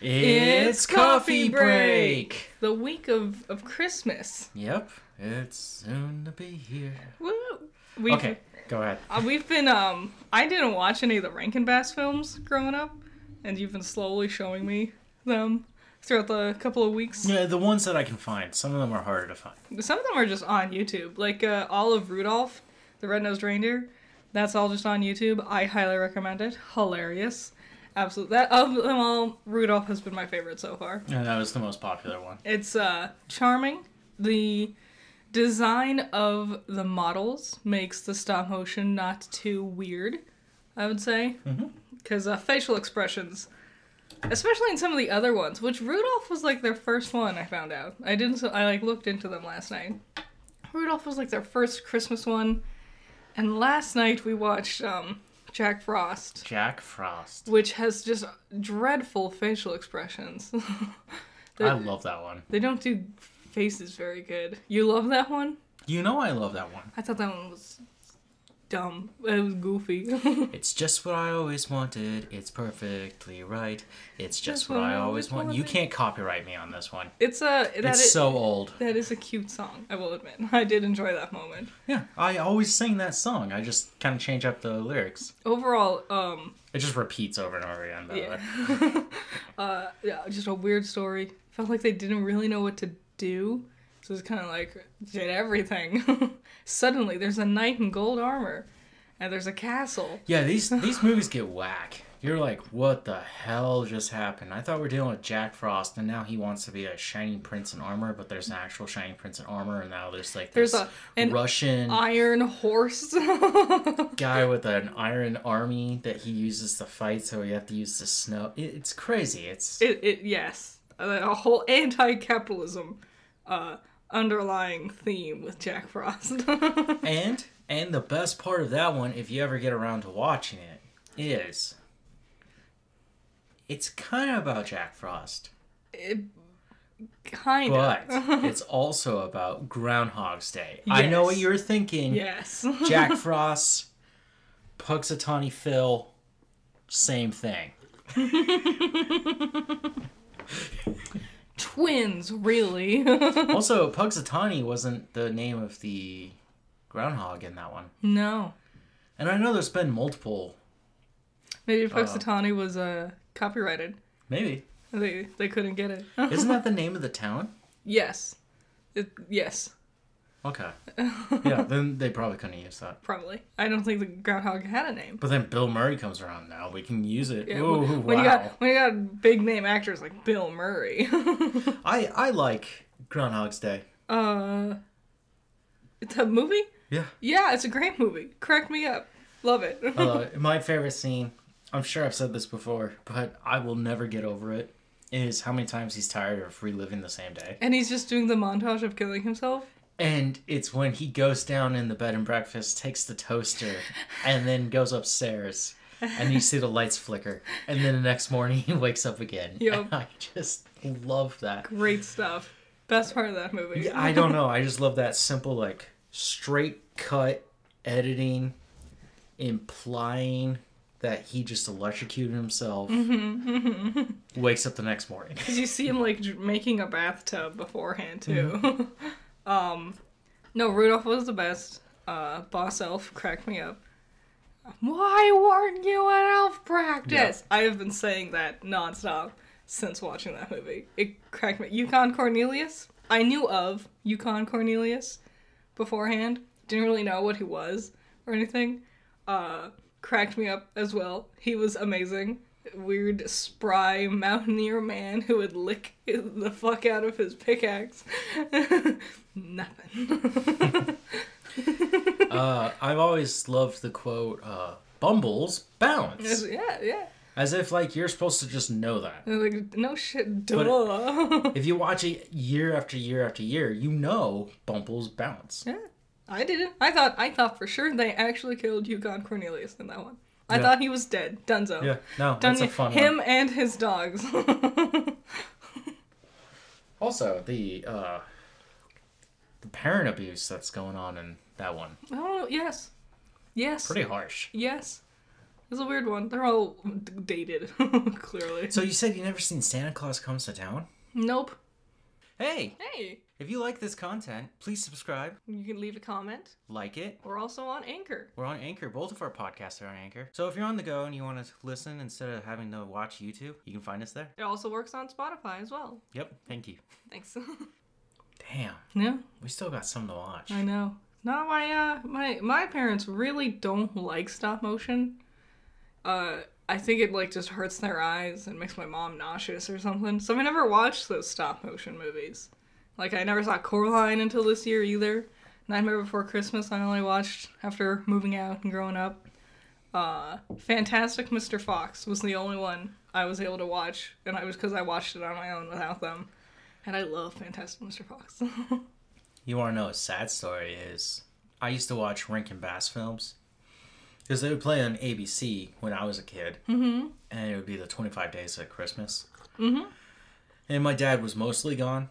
It's coffee break. The week of, of Christmas. Yep, it's soon to be here. Woo! We've, Okay, go ahead. uh, we've been um I didn't watch any of the Rankin Bass films growing up, and you've been slowly showing me them throughout the couple of weeks. Yeah, the ones that I can find. Some of them are harder to find. Some of them are just on YouTube, like uh, all of Rudolph, the red-nosed reindeer. That's all just on YouTube. I highly recommend it. Hilarious. Absolutely. That of them all, Rudolph has been my favorite so far. Yeah, that was the most popular one. It's uh charming. The design of the models makes the stop motion not too weird. I would say because uh, facial expressions, especially in some of the other ones, which Rudolph was like their first one. I found out. I didn't. So I like looked into them last night. Rudolph was like their first Christmas one, and last night we watched um Jack Frost Jack Frost. which has just dreadful facial expressions. I love that one. they don't do faces very good. You love that one? You know I love that one. I thought that one was dumb. It was goofy. It's just what I always wanted. It's perfectly right. It's just what, I always want. You can't copyright me on this one. it's a that It's is- so old. that is a cute song. I will admit. I did enjoy that moment. Yeah, I always sing that song. I just kind of change up the lyrics. Overall, um, It just repeats over and over again. By yeah, uh, yeah, just a weird story. Felt like they didn't really know what to do, so it's kind of like did everything. Suddenly, there's a knight in gold armor, and there's a castle. Yeah, these these movies get whack. You're like, what the hell just happened? I thought we are dealing with Jack Frost, and now he wants to be a shining prince in armor, but there's an actual shining prince in armor, and now there's like There's this a- an Russian Iron horse. guy with an iron army that he uses to fight, so you have to use the snow. It, it's crazy. It's It, it yes, a a whole anti-capitalism uh, underlying theme with Jack Frost. and and the best part of that one, if you ever get around to watching it, is it's kind of about Jack Frost. it, kind But of. But it's also about Groundhog's Day. I know what you're thinking. yes. Jack Frost, Punxsutawney Phil, same thing. Twins, really? Also, Punxsutawney wasn't the name of the groundhog in that one. no. And I know there's been multiple. Maybe Punxsutawney was uh, copyrighted. Maybe. They they couldn't get it. Isn't that the name of the town? yes. It, yes, Okay. Yeah, then they probably couldn't use that. probably. I don't think the groundhog had a name. But then Bill Murray comes around now. We can use it. Yeah, Ooh, when, wow. you got when you got big name actors like Bill Murray. I, I like Groundhog's Day. uh, it's a movie. Yeah. Yeah, it's a great movie. Crack me up. Love it. Uh, my favorite scene, I'm sure I've said this before, but I will never get over it, is how many times he's tired of reliving the same day. and he's just doing the montage of killing himself. And it's when he goes down in the bed and breakfast, takes the toaster, and then goes upstairs, and you see the lights flicker. And then the next morning he wakes up again. And I just love that. Great stuff. Best part of that movie. Yeah, I don't know. I just love that simple, like, straight cut editing, implying that he just electrocuted himself, mm-hmm, mm-hmm. wakes up the next morning. Cause you see him like making a bathtub beforehand too. Mm-hmm. Um, no, Rudolph was the best. Uh, Boss Elf cracked me up. Why weren't you at elf practice? I have been saying that nonstop since watching that movie. It cracked me. Yukon Cornelius. I knew of Yukon Cornelius beforehand. Didn't really know what he was or anything. Uh, cracked me up as well. He was amazing. Weird, spry mountaineer man who would lick the fuck out of his pickaxe. Nothing. uh, I've always loved the quote, uh, Bumbles bounce. yeah, yeah. As if, like, you're supposed to just know that. Like, no shit, But- If you watch it year after year after year, you know Bumbles bounce. yeah, I didn't. I thought, I thought for sure they actually killed Yukon Cornelius in that one. I Yeah. thought he was dead. Dunzo. Yeah, no, Done that's a fun one. him one. and his dogs. Also, the, uh, the parent abuse that's going on in that one. oh yes, yes, Pretty harsh. yes. It's a weird one. They're all d- dated, clearly. So you said you never seen Santa Claus Comes to Town? Nope. Hey, Hey, if you like this content, please subscribe, you can leave a comment. like it. We're also on Anchor. We're on Anchor. Both of our podcasts are on Anchor. So if you're on the go and you want to listen instead of having to watch YouTube, you can find us there. It also works on Spotify as well. Yep. Thank you. Thanks. Damn, yeah, we still got some to watch. I know. No, my uh, my my parents really don't like stop motion. Uh, I think it like just hurts their eyes and makes my mom nauseous or something. So I never watched those stop motion movies. Like I never saw Coraline until this year either. Nightmare Before Christmas I only watched after moving out and growing up. Uh, Fantastic Mr. Fox was the only one I was able to watch, and I was because I watched it on my own without them. And I love Fantastic Mr. Fox. You want to know a sad story is I used to watch Rankin Bass films because they would play on ABC when I was a kid, mm-hmm. and it would be the 25 Days of Christmas. Mhm. And my dad was mostly gone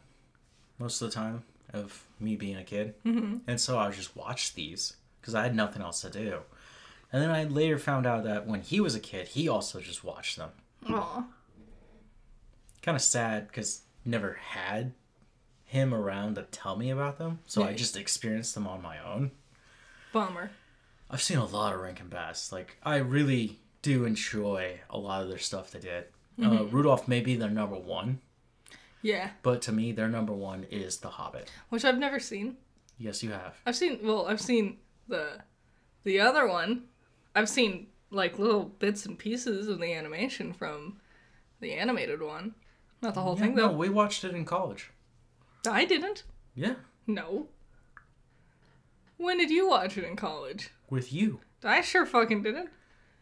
most of the time of me being a kid, mm-hmm. and so I would just watch these because I had nothing else to do. And then I later found out that when he was a kid, he also just watched them. Aw. Kind of sad because never had him around to tell me about them, so I just experienced them on my own. Bummer. I've seen a lot of Rankin Bass. Like I really do enjoy a lot of their stuff they did. Uh, Rudolph may be their number one, Yeah, but to me, their number one is The Hobbit. which I've never seen. Yes, you have. I've seen well, I've seen the the other one. I've seen like little bits and pieces of the animation from the animated one. Not the whole Yeah, thing no, though. we watched it in college. I didn't. Yeah, No. When did you watch it in college? with you. I sure fucking didn't.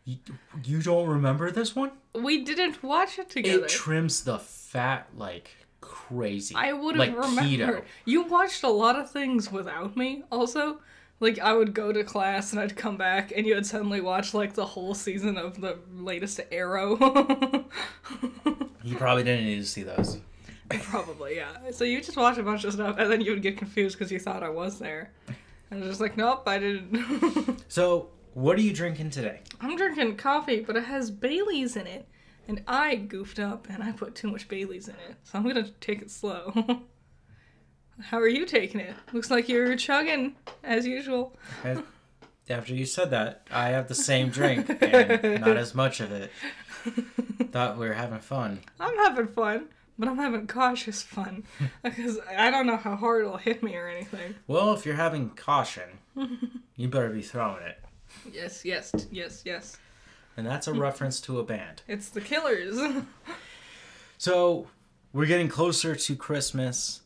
You, you don't remember this one? We didn't watch it together. It trims the fat like crazy. I would like have remembered. keto. You watched a lot of things without me, also. Like, I would go to class and I'd come back and you would suddenly watch, like, the whole season of the latest Arrow. You probably didn't need to see those. Probably, yeah. So you just watch a bunch of stuff and then you would get confused because you thought I was there. And I was just like, nope, I didn't. So, what are you drinking today? I'm drinking coffee, but it has Bailey's in it. And I goofed up and I put too much Bailey's in it. So I'm gonna take it slow. How are you taking it? Looks like you're chugging, as usual. As- After you said that, I have the same drink and not as much of it. Thought we were having fun. I'm having fun, but I'm having cautious fun. because I don't know how hard it'll hit me or anything. Well, if you're having caution, you better be throwing it. Yes, yes, yes, yes. And that's a reference to a band. It's the killers. So, we're getting closer to Christmas.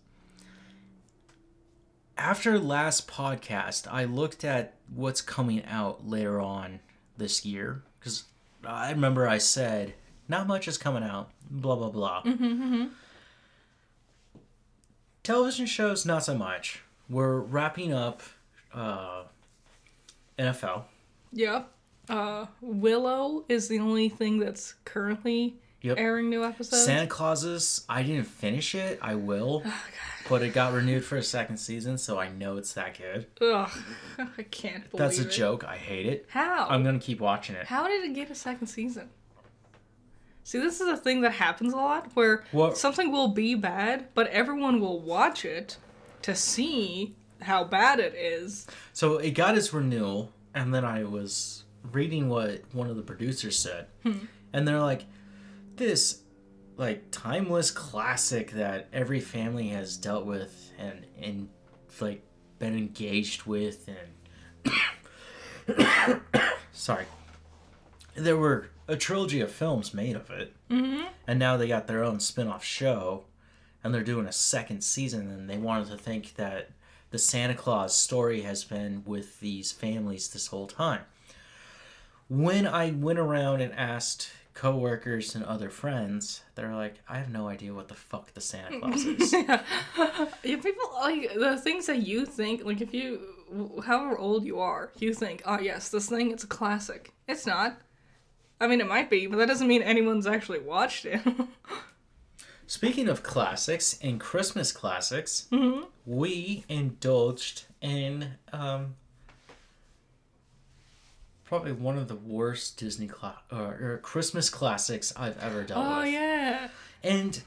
After last podcast, I looked at what's coming out later on this year because I remember I said not much is coming out, blah blah blah. Television shows, not so much. We're wrapping up uh, NFL. yep. Uh, Willow is the only thing that's currently Yep. airing new episodes. Santa Clauses, I didn't finish it. I will. but it got renewed for a second season, so I know it's that good. Ugh, I can't believe That's a it. joke. I hate it. How? I'm gonna keep watching it. How did it get a second season? See, this is a thing that happens a lot where What- something will be bad, but everyone will watch it to see how bad it is. So it got its renewal, and then I was reading what one of the producers said, and they're like, "This, like, timeless classic that every family has dealt with and and like been engaged with, and sorry, there were a trilogy of films made of it, mm-hmm. and now they got their own spin-off show." and they're doing a second season and they wanted to think that the Santa Claus story has been with these families this whole time. When I went around and asked coworkers and other friends, they're like, I have no idea what the fuck the Santa Claus is. yeah, people like the things that you think, like if you, however old you are, you think, oh yes, this thing, it's a classic. It's not. I mean, it might be, but that doesn't mean anyone's actually watched it. Speaking of classics and Christmas classics, we indulged in um, probably one of the worst Disney cla- or, or Christmas classics I've ever dealt Oh with. yeah. And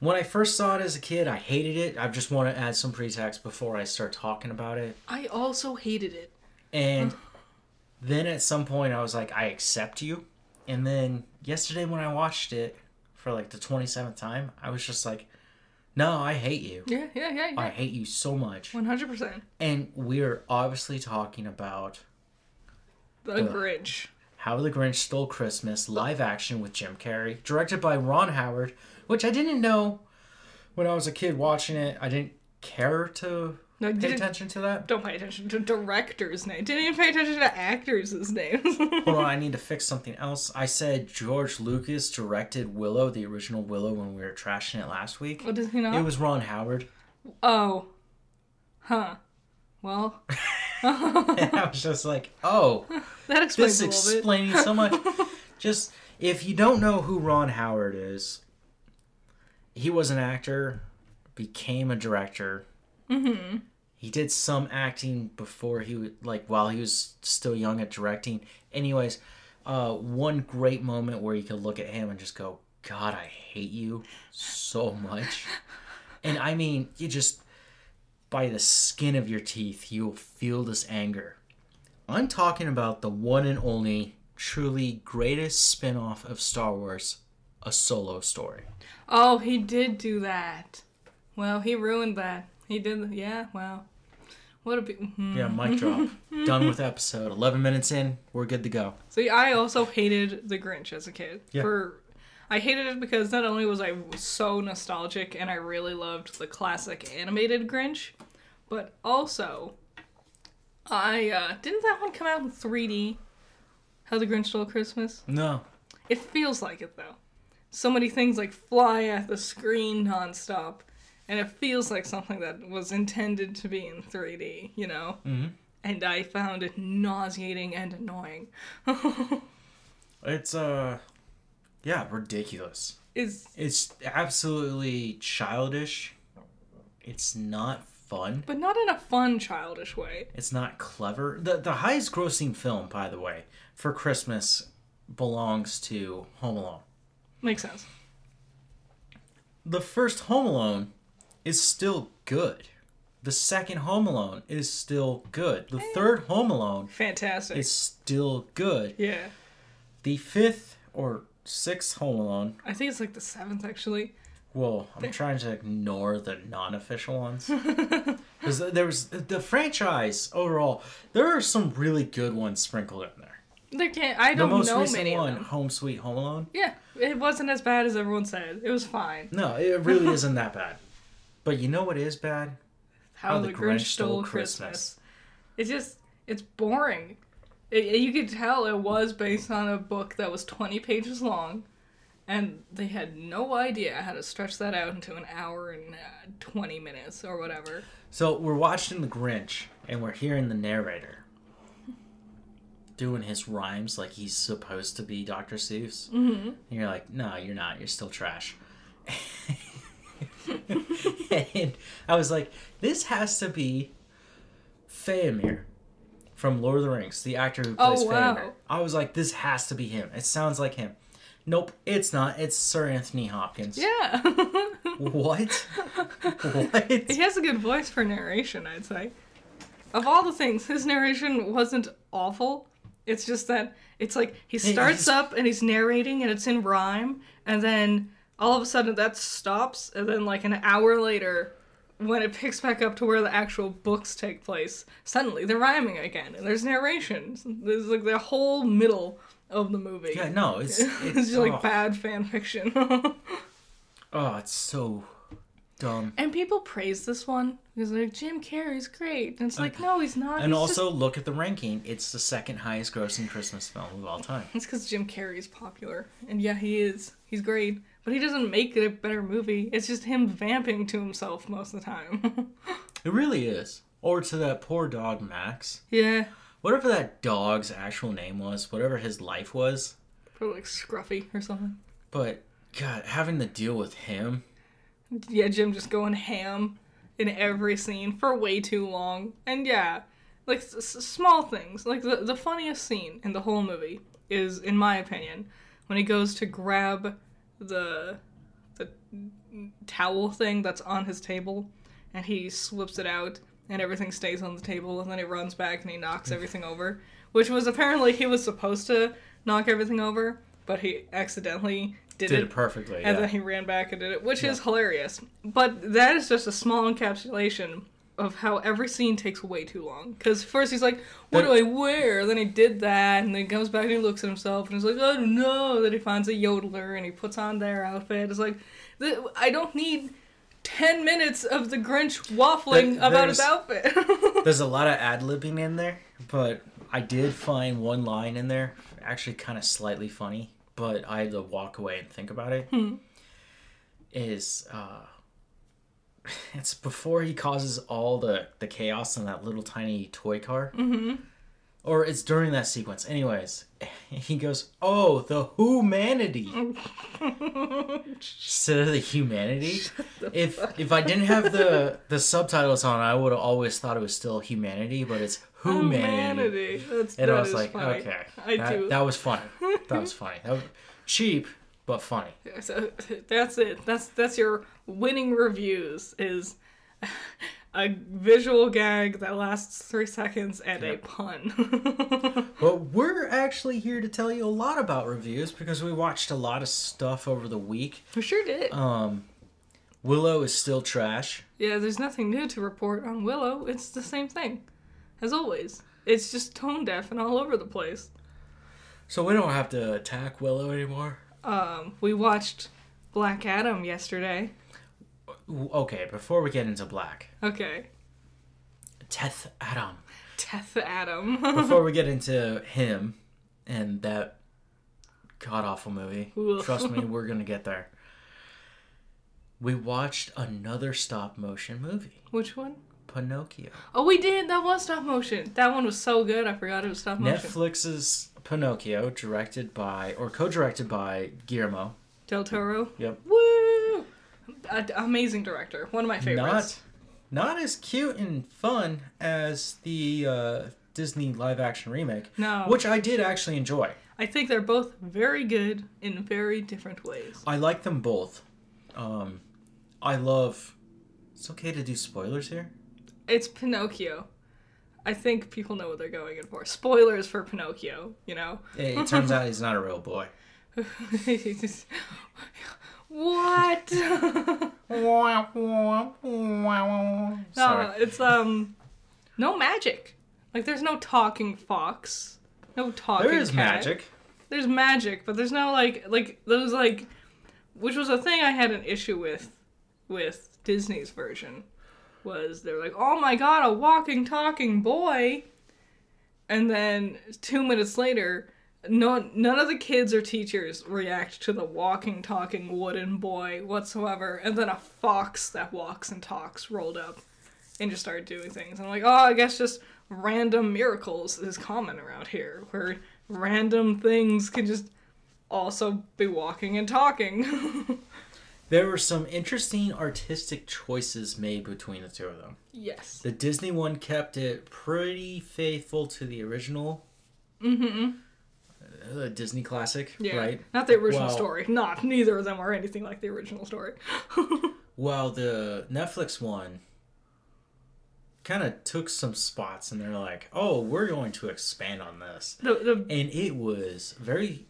when I first saw it as a kid, I hated it. I just want to add some pretext before I start talking about it. I also hated it. And then at some point, I was like, I accept you. And then yesterday, when I watched it for like the 27th time, I was just like, no, I hate you. Yeah, yeah, yeah, I hate you so much. One hundred percent. And we're obviously talking about The Grinch. How the Grinch Stole Christmas live action with Jim Carrey, directed by Ron Howard, which I didn't know when I was a kid watching it. I didn't care to No, pay attention to that. don't pay attention to directors' name. Didn't even pay attention to actors' names. Hold on, I need to fix something else. I said George Lucas directed Willow, the original Willow, when we were trashing it last week. what does he not? It was Ron Howard. Oh. Huh. Well, I was just like, oh, that explains this bit. explaining so much. Just, if you don't know who Ron Howard is, he was an actor, became a director. Mm-hmm. He did some acting before he was like while he was still young at directing. Anyways, uh, one great moment where you could look at him and just go, "God, I hate you so much," and I mean, you just by the skin of your teeth, you'll feel this anger. I'm talking about the one and only, truly greatest spin-off of Star Wars, a solo story. Oh, he did do that. Well, he ruined that. He did. Yeah. Well, what a. Be- hmm. Yeah, mic drop. Done with episode. 11 minutes in, we're good to go. See, I also hated The Grinch as a kid. Yeah. For I hated it because not only was I so nostalgic and I really loved the classic animated Grinch, but also I uh, didn't that one come out in 3D? How the Grinch Stole Christmas. No. It feels like it though. So many things like fly at the screen nonstop, and it feels like something that was intended to be in 3D. You know. Mhm. And I found it nauseating and annoying. It's, uh, yeah, ridiculous. Is It's absolutely childish. It's not fun. but not in a fun, childish way. It's not clever. The the highest grossing film, by the way, for Christmas belongs to Home Alone. Makes sense. The first Home Alone is still good. The second Home Alone is still good. The eh. third Home Alone Fantastic. is still good. yeah. The fifth or sixth Home Alone, I think it's like the seventh actually. well, I'm trying to ignore the non-official ones because there was the franchise overall. There are some really good ones sprinkled in there. There can't. I don't most know recent many one, of them. Home Sweet Home Alone. Yeah, it wasn't as bad as everyone said. It was fine. No, it really isn't that bad. But you know what is bad? How, the, Grinch, stole Christmas. It's just it's boring. It, you could tell it was based on a book that was 20 pages long, and they had no idea how to stretch that out into an hour and uh, 20 minutes or whatever. So we're watching The Grinch, and we're hearing the narrator doing his rhymes like he's supposed to be Dr. Seuss. Mm-hmm. And you're like, no, you're not. You're still trash. and I was like, this has to be Faramir from Lord of the Rings, the actor who plays Oh, plays wow. Faramir. I was like, this has to be him. It sounds like him. Nope, it's not. It's Sir Anthony Hopkins. Yeah. What? what? he has a good voice for narration, I'd say. Of all the things, his narration wasn't awful. It's just that it's like he starts up and he's narrating and it's in rhyme, and then all of a sudden that stops, and then like an hour later, when it picks back up to where the actual books take place, suddenly they're rhyming again, and there's narration. There's like the whole middle of the movie. Yeah, no, it's it's, it's just like oh, bad fan fiction. oh, it's so dumb. and people praise this one because they're like Jim Carrey's great, and it's uh, like no, he's not. And he's just also look at the ranking. It's the second highest grossing Christmas film of all time. It's because Jim Carrey's popular. And yeah, he is. He's great. But he doesn't make it a better movie. It's just him vamping to himself most of the time. It really is. Or to that poor dog Max. yeah. Whatever that dog's actual name was, whatever his life was. Probably like Scruffy or something. But God, having to deal with him. Yeah, Jim just going ham in every scene for way too long. And yeah, like s- small things. Like the the funniest scene in the whole movie is, in my opinion, when he goes to grab the the towel thing that's on his table, and he slips it out, and everything stays on the table, and then he runs back and he knocks everything over, which was apparently he was supposed to knock everything over, but he accidentally did, Did it it perfectly. and yeah. then he ran back and did it, which is hilarious. But that is just a small encapsulation of how every scene takes way too long. Because first he's like, "What do I wear?" Then he did that, and then he comes back and he looks at himself and he's like, "I don't know." Then he finds a yodeler and he puts on their outfit. It's like, th- I don't need ten minutes of the Grinch waffling about his outfit. There's a lot of ad libbing in there, but I did find one line in there actually kind of slightly funny, but I had to walk away and think about it. Is uh, it's before he causes all the the chaos in that little tiny toy car, mm-hmm. or it's during that sequence. Anyways, he goes, "Oh, the humanity." Instead of the humanity, if if I didn't have the the subtitles on, I would have always thought it was still humanity, but it's humanity. Humanity. That's, And I was like, funny. okay, I that, do. that was funny. That was funny. That was cheap, but funny. So that's it. That's that's your winning reviews is a visual gag that lasts three seconds and a pun. But we're actually here to tell you a lot about reviews because we watched a lot of stuff over the week. we sure did. Um, Willow is still trash. yeah, there's nothing new to report on Willow. It's the same thing, as always. It's just tone deaf and all over the place. So we don't have to attack Willow anymore. Um, we watched Black Adam yesterday. Okay, before we get into Black, Okay, Teth Adam. Teth Adam. Before we get into him and that god awful movie, Oof. trust me, we're gonna get there. We watched another stop motion movie, Which one? Pinocchio. Oh, we did. That was stop motion. That one was so good. I forgot it was stop motion. Netflix's Pinocchio, directed by or co-directed by Guillermo. Del Toro. Yep. Woo! A- amazing director. One of my favorites. Not not as cute and fun as the uh, Disney live action remake, No. which I did actually enjoy. I think they're both very good in very different ways. I like them both. Um, I love. It's okay to do spoilers here. It's Pinocchio. I think people know what they're going in for. Spoilers for Pinocchio, you know? It, it turns out he's not a real boy. what? no, Sorry. it's um no magic. Like there's no talking fox. No talking There is cat. magic. there's magic, but there's no like like those like which was a thing I had an issue with with Disney's version was they're like, "Oh my god, a walking talking boy." And then 2 minutes later, no none of the kids or teachers react to the walking talking wooden boy whatsoever, and then a fox that walks and talks rolled up and just started doing things. And I'm like, "Oh, I guess just random miracles is common around here where random things can just also be walking and talking. There were some interesting artistic choices made between the two of them. yes. The Disney one kept it pretty faithful to the original Mm-hmm. uh, Disney classic, Yeah. right? Not the original Well- story. Not neither of them are anything like the original story. Well, the Netflix one kind of took some spots and they're like, "Oh, we're going to expand on this." the the And it was very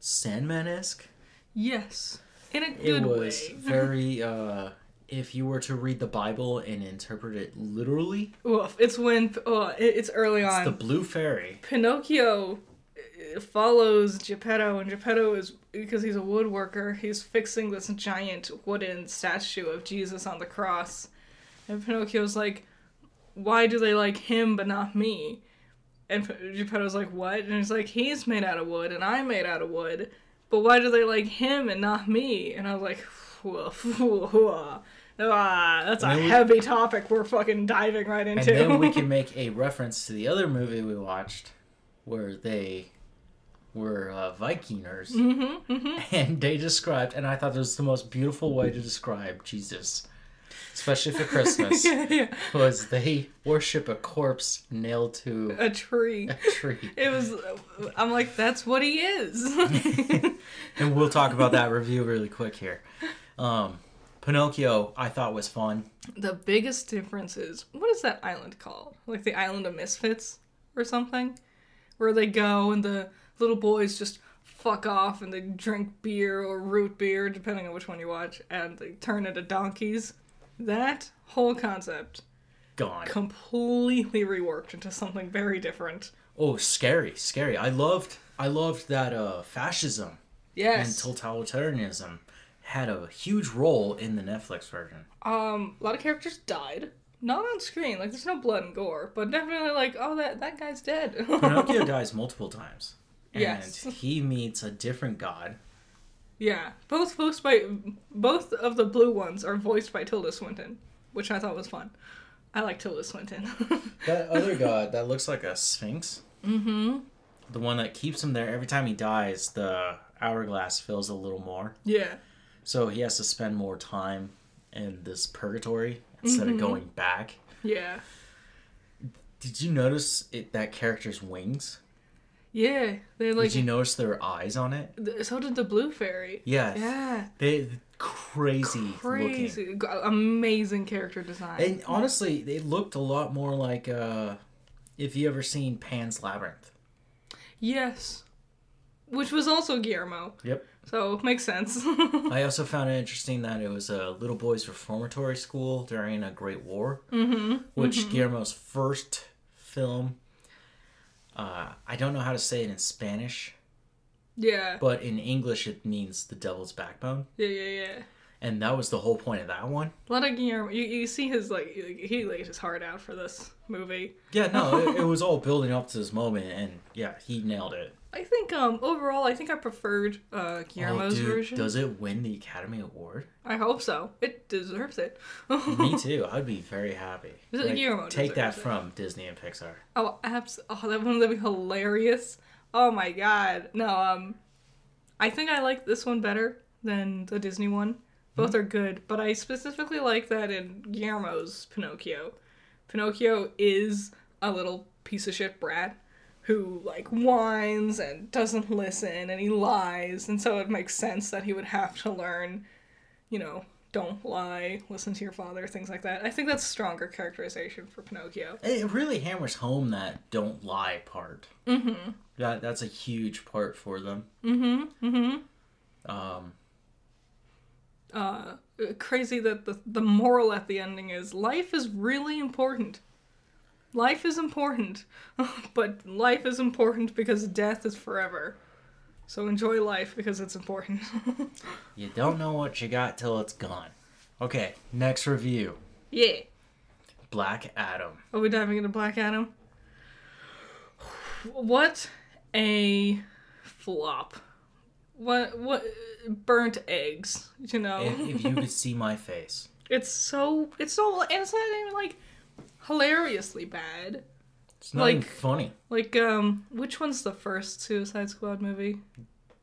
Sandman-esque. yes. In a It was way. very uh if you were to read the Bible and interpret it literally, Oof, it's when oh, it's early it's on. the blue fairy. Pinocchio uh, follows Geppetto, and Geppetto is because he's a woodworker. He's fixing this giant wooden statue of Jesus on the cross, and Pinocchio's like, "Why do they like him but not me?" And Geppetto's like, "What?" And he's like, "He's made out of wood, and I'm made out of wood, but why do they like him and not me?" And I was like, "Woof, woof, woof. Ah, that's a we- heavy topic we're fucking diving right into. And into." then we can make a reference to the other movie we watched where they were uh, Vikingers. mm-hmm, mm-hmm. And they described, and I thought it was the most beautiful way to describe Jesus. Especially for Christmas, yeah, yeah. was they worship a corpse nailed to A tree. a tree. It was. I'm like, that's what he is. and we'll talk about that review really quick here. Um, Pinocchio, I thought was fun. the biggest difference is what is that island called? Like the island of misfits or something, where they go and the little boys just fuck off and they drink beer or root beer, depending on which one you watch, and they turn into donkeys. That whole concept Gone. completely reworked into something very different. Oh, scary, scary. I loved, I loved that uh, fascism and totalitarianism had a huge role in the Netflix version. Um, a lot of characters died. Not on screen, like there's no blood and gore, but definitely like, oh that that guy's dead. Pinocchio dies multiple times. And Yes. he meets a different god. Yeah, both voiced by both of the blue ones are voiced by Tilda Swinton, which I thought was fun. I like Tilda Swinton. That other god that looks like a sphinx. mm-hmm. The one that keeps him there every time he dies, the hourglass fills a little more. Yeah. So he has to spend more time in this purgatory instead of going back. Yeah. Did you notice it, that character's wings? Yeah. They like Did you notice there were eyes on it? th- so did the blue fairy. Yes. Yeah. They crazy, looking. Crazy. G- Amazing character design. And honestly, it looked a lot more like uh if you ever seen Pan's Labyrinth. yes. Which was also Guillermo. Yep. So makes sense. I also found it interesting that it was a little boys reformatory school during a Great War, mm-hmm. which Guillermo's first film. Uh, I don't know how to say it in Spanish, Yeah. but in English it means the devil's backbone, Yeah, yeah, yeah. And that was the whole point of that one. A lot of Guillermo. You, you see his like he laid his heart out for this movie. Yeah, no, it, it was all building up to this moment, and yeah, he nailed it. I think um overall I think I preferred uh Guillermo's oh, dude, version. does it win the Academy Award? I hope so. It deserves it. Me too. I'd be very happy. It Guillermo take that it. from Disney and Pixar. Oh, abs- oh, that one would be hilarious. Oh my god. No, um, I think I like this one better than the Disney one. Both are good, but I specifically like that in Guillermo's Pinocchio. Pinocchio is a little piece of shit brat who like whines and doesn't listen and he lies, and so it makes sense that he would have to learn, you know, don't lie, listen to your father, things like that. I think that's stronger characterization for Pinocchio. It really hammers home that don't lie part. Mm-hmm. That that's a huge part for them. Mm-hmm. Mm-hmm. Um, uh, crazy that the the moral at the ending is life is really important. Life is important, but life is important because death is forever. So enjoy life because it's important. you don't know what you got till it's gone. Okay, next review. yeah. Black Adam. Are we diving into Black Adam? What a flop. What what burnt eggs, you know? If, if you could see my face. It's so it's so and it's not even like hilariously bad. It's not even Like- funny. Like um which one's the first Suicide Squad movie?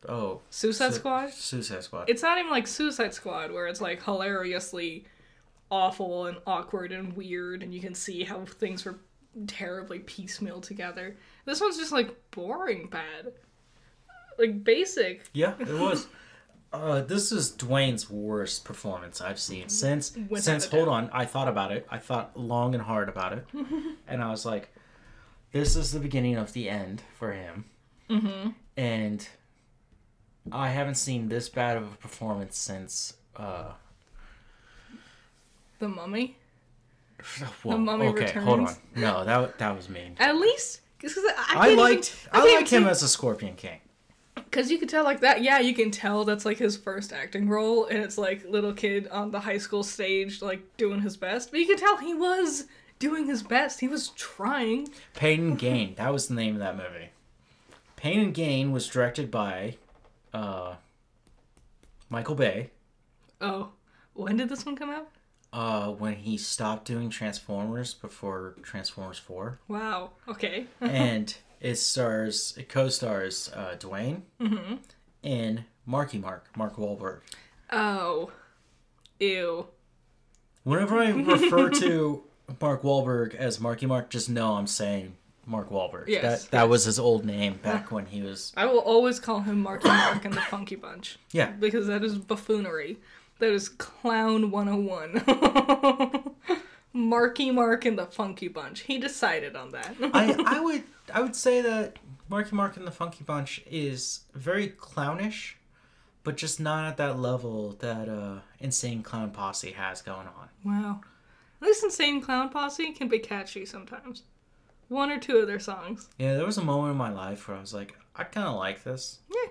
Oh. Suicide Su- Squad? Suicide Squad. It's not even like Suicide Squad where it's like hilariously awful and awkward and weird and you can see how things were terribly piecemeal together. This one's just like boring bad. Like basic. Yeah, it was. Uh, this is Dwayne's worst performance I've seen since. Without since hold on, I thought about it. I thought long and hard about it, and I was like, "This is the beginning of the end for him." Mm-hmm. And I haven't seen this bad of a performance since. Uh, The Mummy. well, Mummy okay, hold on. No, that that was mean. At least because I, I liked even- I, liked him as a Scorpion King. Because you could tell, like, that, yeah, you can tell that's, like, his first acting role, and it's, like, little kid on the high school stage, like, doing his best. But you can tell he was doing his best. He was trying. Pain and Gain. That was the name of that movie. Pain and Gain was directed by uh, Michael Bay. Oh, when did this one come out? Uh, when he stopped doing Transformers before Transformers Four, Wow. Okay. and it stars, it co-stars uh, Dwayne and Marky Mark, Mark Wahlberg, oh. Ew. Whenever I refer to Mark Wahlberg as Marky Mark, just know I'm saying Mark Wahlberg. Yes, that that was his old name back when he was. I will always call him Marky Mark and the Funky Bunch. Yeah. Because that is buffoonery. That is clown 101. Marky Mark and the Funky Bunch. He decided on that. I I would I would say that Marky Mark and the Funky Bunch is very clownish, but just not at that level that uh, Insane Clown Posse has going on. wow. At least Insane Clown Posse can be catchy sometimes. One or two of their songs. Yeah, there was a moment in my life where I was like, I kind of like this, Yeah.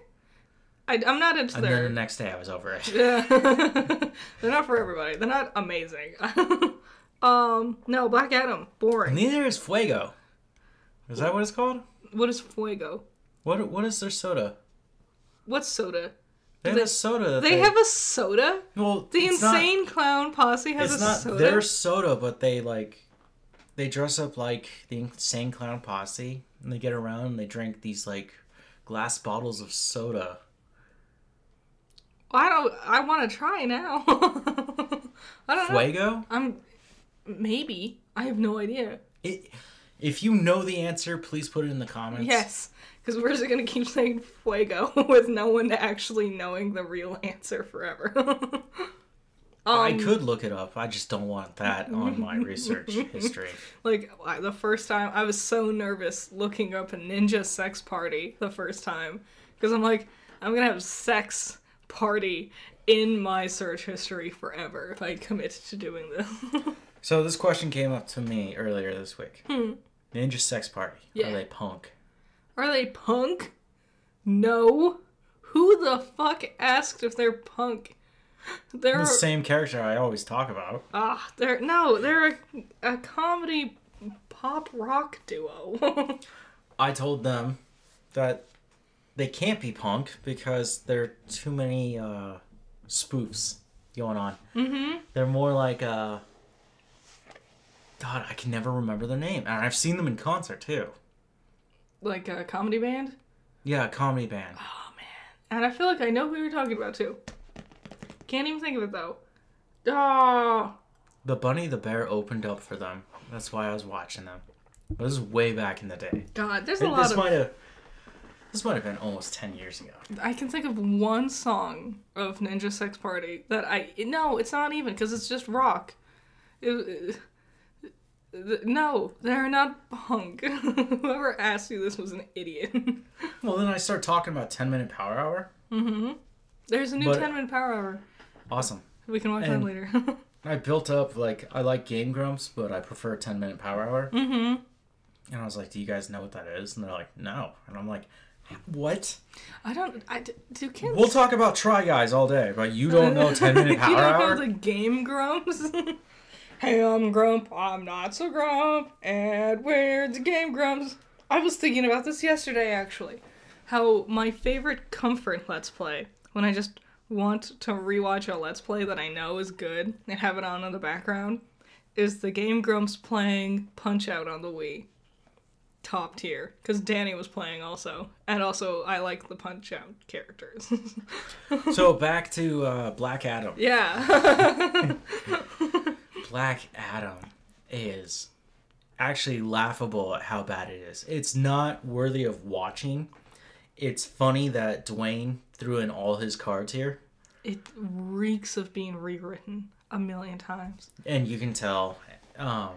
I, I'm not into and then the next day I was over it. Yeah. They're not for everybody. They're not amazing. Um, no, Black Adam, boring. Neither is Fuego. Is that what it's called? What is Fuego? What what is their soda? What's soda? They have they- a soda. That They have a soda? well. The it's not- Insane Clown Posse has it's a not soda? their soda, but they like they dress up like the insane clown posse, and they get around and they drink these like glass bottles of soda. I don't. I want to try now. I don't know. Fuego. I'm maybe. I have no idea. It, if you know the answer, please put it in the comments. Yes, because we're just gonna keep saying fuego with no one actually knowing the real answer forever. I Um, could look it up. I just don't want that on my research history. Like the first time, I was so nervous looking up a ninja sex party the first time because I'm like, I'm gonna have sex party in my search history forever if I commit to doing this. So this question came up to me earlier this week. Ninja sex party. Hmm. Yeah. Are they punk? Are they punk? No. Who the fuck asked if they're punk? They're The same character I always talk about. ah, they're no, they're a, a comedy pop rock duo. I told them that they can't be punk because there are too many uh, spoofs going on. Mm-hmm. They're more like uh, God, I can never remember their name, and I've seen them in concert too. like a comedy band. Yeah, a comedy band. Oh man, and I feel like I know who you're talking about too. Can't even think of it though. Ah, The Bunny the Bear opened up for them. That's why I was watching them. This is way back in the day. God, there's a lot This of. might have. This might have been almost ten years ago. I can think of one song of Ninja Sex Party that I no, it's not even because it's just rock. It- it- no, they're not punk. Whoever asked you this was an idiot. Well, then I start talking about Ten Minute Power Hour. Mm-hmm. There's a new But- 10 minute power hour. Awesome. We can watch And- that later. I built up like I like Game Grumps, but I prefer Ten Minute Power Hour. Mm-hmm. And I was like, "Do you guys know what that is?" And they're like, "No." And I'm like, "What?" I don't. I d- do kids. We'll talk about Try Guys all day, but you don't know Ten Minute power hour. you don't know Hour? the game grumps? Hey, I'm Grump. I'm not so Grump. And where's the game grumps? I was thinking about this yesterday, actually. How my favorite comfort Let's Play, when I just want to rewatch a Let's Play that I know is good and have it on in the background, is the Game Grumps playing Punch Out on the Wii. Top tier. Because Danny was playing also. And also, I like the Punch Out characters. so back to uh, Black Adam. yeah. Black Adam is actually laughable at how bad it is. It's not worthy of watching. It's funny that Dwayne threw in all his cards here, It reeks of being rewritten a million times. and you can tell. Um,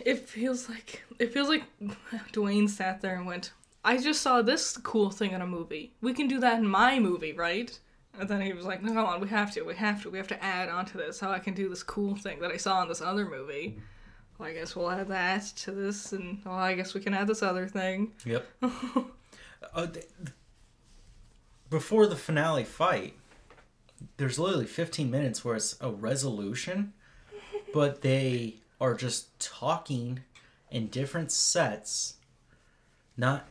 It feels like it feels like Dwayne sat there and went, "I just saw this cool thing in a movie. We can do that in my movie, right?" And then he was like, "No, come on, we have to, we have to, we have to add onto this. How I can do this cool thing that I saw in this other movie. Well, I guess we'll add that to this, and well, I guess we can add this other thing. Yep. uh, th- before the finale fight, there's literally 15 minutes where it's a resolution, but they are just talking in different sets, not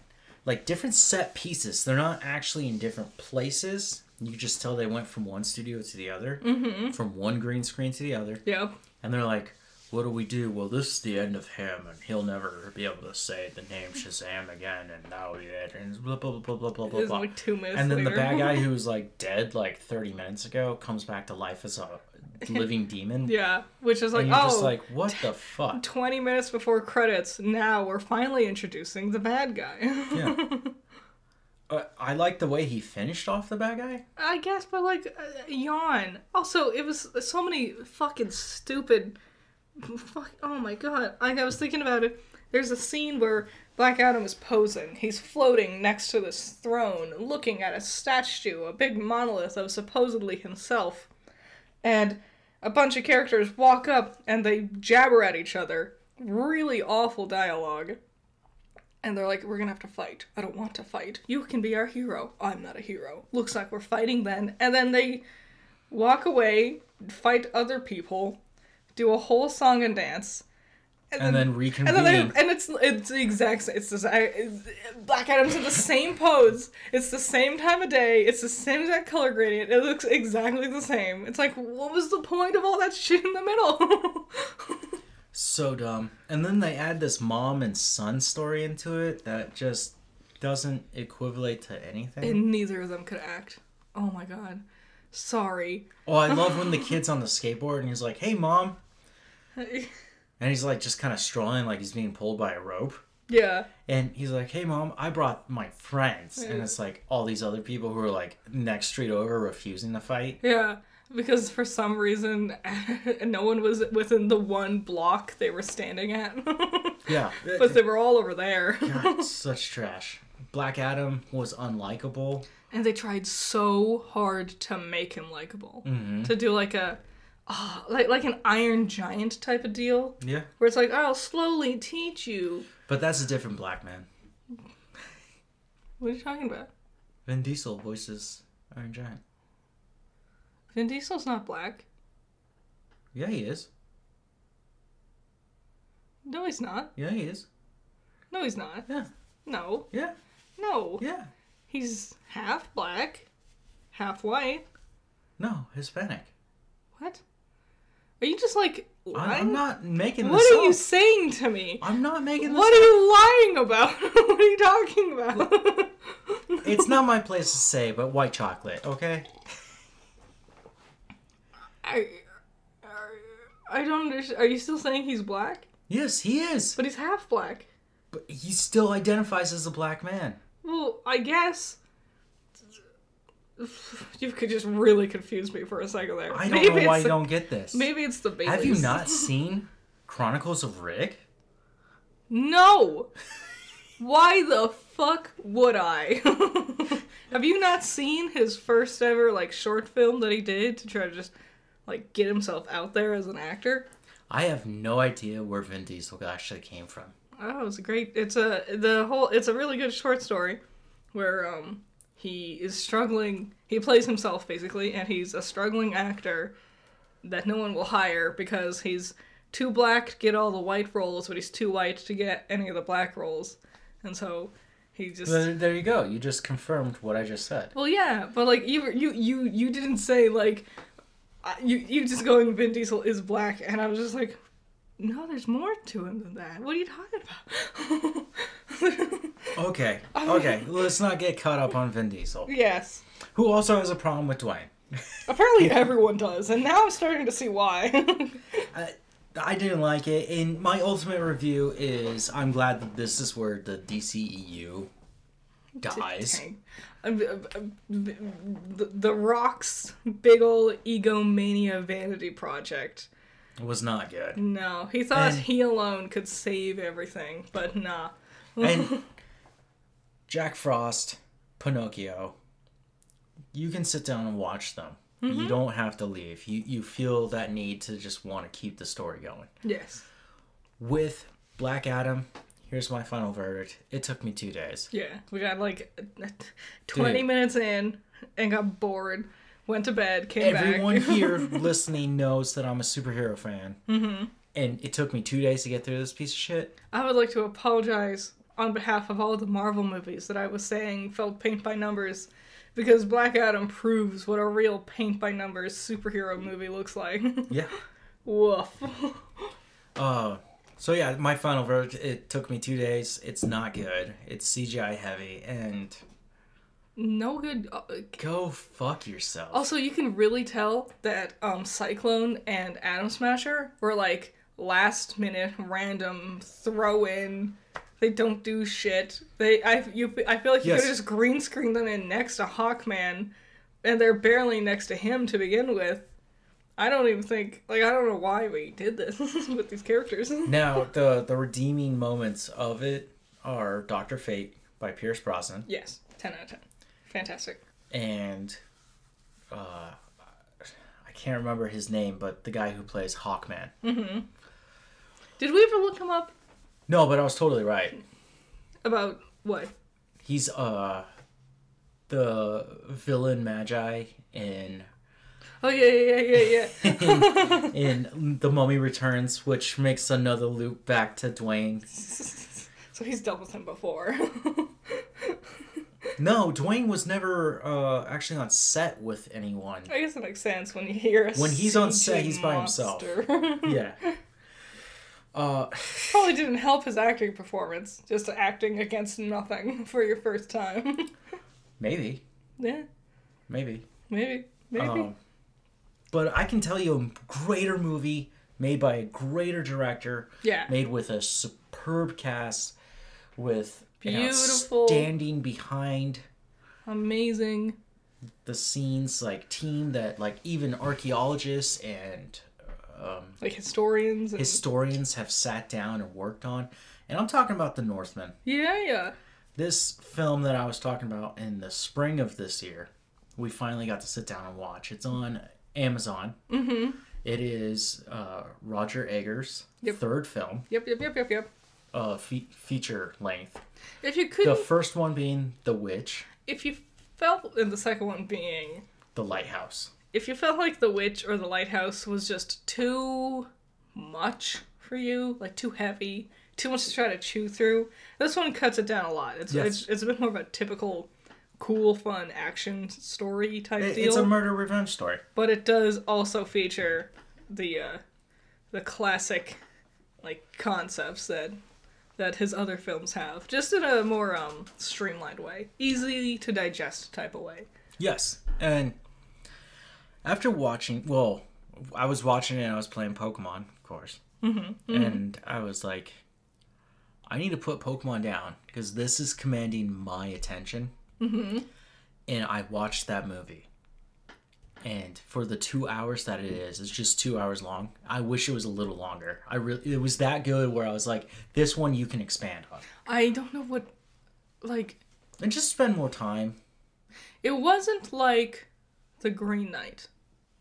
like different set pieces. They're not actually in different places. You can just tell they went from one studio to the other, mm-hmm. from one green screen to the other. Yep. And they're like, what do we do? Well, this is the end of him, and he'll never be able to say the name Shazam again, and now he did, and blah, blah, blah, blah, blah, blah, blah. like two minutes And then the bad guy who was like dead like 30 minutes ago comes back to life as a living demon. Yeah, which is like, and you're oh, just like, what the fuck? 20 minutes before credits, now we're finally introducing the bad guy. Yeah. Uh, I like the way he finished off the bad guy. I guess, but like, uh, yawn. Also, it was so many fucking stupid. Fuck. Oh my god. Like, I was thinking about it. There's a scene where Black Adam is posing. He's floating next to this throne, looking at a statue, a big monolith of supposedly himself. And a bunch of characters walk up and they jabber at each other. Really awful dialogue. And they're like, we're gonna have to fight. I don't want to fight. You can be our hero. I'm not a hero. Looks like we're fighting then. And then they walk away, fight other people, do a whole song and dance. And then reconvene. And then they, and it's it's the exact same. It's the it's, Black Adam's in the same pose. It's the same time of day. It's the same exact color gradient. It looks exactly the same. It's like, what was the point of all that shit in the middle? So dumb. And then they add this mom and son story into it that just doesn't equivalent to anything. and neither of them could act. Oh my god. Sorry. oh, I love when the kid's on the skateboard and he's like, "Hey, mom," and he's like just kind of strolling like he's being pulled by a rope. yeah. And he's like, "Hey, mom, I brought my friends," and it's like all these other people who are like next street over refusing to fight. Yeah. Because for some reason, no one was within the one block they were standing at. Yeah, but they were all over there. God, such trash. Black Adam was unlikable. And they tried so hard to make him likable. To do like a. ah, like like an Iron Giant type of deal, Yeah, where it's like I'll slowly teach you. but that's a different black man. What are you talking about? Vin Diesel voices Iron Giant. Vin Diesel's not black. Yeah, he is. No, he's not. Yeah, he is. No, he's not. Yeah, No, yeah, no. yeah. He's half black, half white. No, Hispanic. What? Are you just like I'm, lying? I'm not making this? What are you saying to me? I'm not making this What are you lying about? what are you talking about? It's not my place to say, but white chocolate, okay? I, I, I don't understand. Are you still saying he's black? Yes, he is. But he's half black. But he still identifies as a black man. Well, I guess. You could just really confuse me for a second there. I don't know why you don't get this. Maybe it's the Baileys. Have you not seen Chronicles of Riddick? No. Why the fuck would I? Have you not seen his first ever like short film that he did to try to just like get himself out there as an actor? I have no idea where Vin Diesel actually came from. Oh, it's a great. It's a the whole. It's a really good short story, where um he is struggling. He plays himself basically, and he's a struggling actor that no one will hire because he's too black to get all the white roles, but he's too white to get any of the black roles, and so he just. There, there you go. You just confirmed what I just said. Well, yeah, but like you, you, you, you didn't say like, you, you just going Vin Diesel is black, and I was just like, no, there's more to him than that. What are you talking about? Okay, okay. Let's not get caught up on Vin Diesel, yes, who also has a problem with Dwayne. apparently everyone does, and now I'm starting to see why. I, I didn't like it, and my ultimate review is I'm glad that this is where the DCEU dies. The, Rock's big ol' egomania vanity project. Was not good. No, he thought And- he alone could save everything, but nah. And Jack Frost, Pinocchio, you can sit down and watch them. You mm-hmm. don't have to leave. You you feel that need to just want to keep the story going. Yes. With Black Adam, here's my final verdict. It took me two days. Yeah, we got like 20 Dude. minutes in and got bored, went to bed, came Everyone back. Everyone here listening knows that I'm a superhero fan. Mm-hmm. And it took me two days to get through this piece of shit. I would like to apologize on behalf of all the Marvel movies that I was saying felt paint by numbers because Black Adam proves what a real paint by numbers superhero movie looks like. Yeah. Woof. Uh, so yeah, my final verdict. It took me two days. It's not good. It's CGI heavy, and no good. Uh, Go fuck yourself. also, you can really tell that um, Cyclone and Atom Smasher were like last minute random throw in. They don't do shit. They I you I feel like you Yes. could just green screen them in next to Hawkman, and they're barely next to him to begin with. I don't even think like I don't know why we did this with these characters. Now, the the redeeming moments of it are Doctor Fate by Pierce Brosnan yes, ten out of ten, fantastic. and uh, I can't remember his name, but the guy who plays Hawkman. Did we ever look him up No, but I was totally right. about what? He's uh the villain Magi in Oh yeah yeah yeah yeah. in The Mummy Returns, which makes another loop back to Dwayne. so he's dealt with him before. No, Dwayne was never uh, actually on set with anyone. I guess it makes sense when you hear a When he's on set, he's by himself. Yeah. Uh, Probably didn't help his acting performance. Just acting against nothing for your first time. maybe, yeah, maybe. maybe, maybe. Um, but I can tell you a greater movie made by a greater director, yeah, made with a superb cast, with Beautiful. standing behind amazing. the scenes like team that like even archaeologists and um, Like historians. And... historians have sat down and worked on. And I'm talking about The Northman. yeah, yeah. This film that I was talking about in the spring of this year, we finally got to sit down and watch. It's on Amazon. Mm-hmm. It is uh, Roger Eggers' Yep. third film, Yep, yep, yep, yep, yep. uh, fe- feature length. If you could, The first one being The Witch, if you felt, and the second one being The Lighthouse. if you felt like the witch or the lighthouse was just too much for you, like too heavy, too much to try to chew through, this one cuts it down a lot. It's Yes. it's, it's a bit more of a typical cool, fun action story type It- deal. it's a murder revenge story. but it does also feature the uh, the classic like concepts that that his other films have, just in a more um, streamlined way, easy to digest type of way. Yes, and after watching, well, I was watching it and I was playing Pokemon, of course, mm-hmm, and I was like, I need to put Pokemon down because this is commanding my attention. Mm-hmm. And I watched that movie, and for the two hours that it is, it's just two hours long. I wish it was a little longer. I really, it was that good where I was like, this one you can expand on I don't know what like and just spend more time. It wasn't like the Green Knight,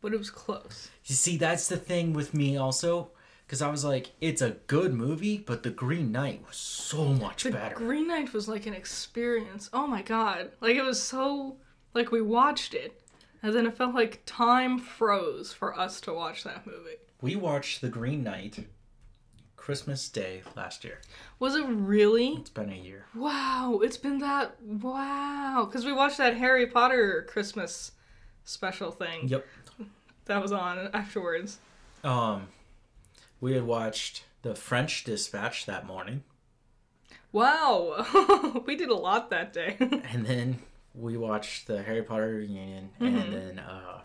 but it was close. You see, that's the thing with me also, because I was like, it's a good movie, but The Green Knight was so much better. The better. Green Knight was like an experience. Oh my god. Like it was so like we watched it and then it felt like time froze for us to watch that movie. we watched The Green Knight Christmas Day last year. Was it really? It's been a year. Wow, it's been that wow. Cuz we watched that Harry Potter Christmas special thing Yep. that was on afterwards. Um, we had watched The French Dispatch that morning, Wow. we did a lot that day. and then we watched the Harry Potter reunion, Mm-hmm. and then uh,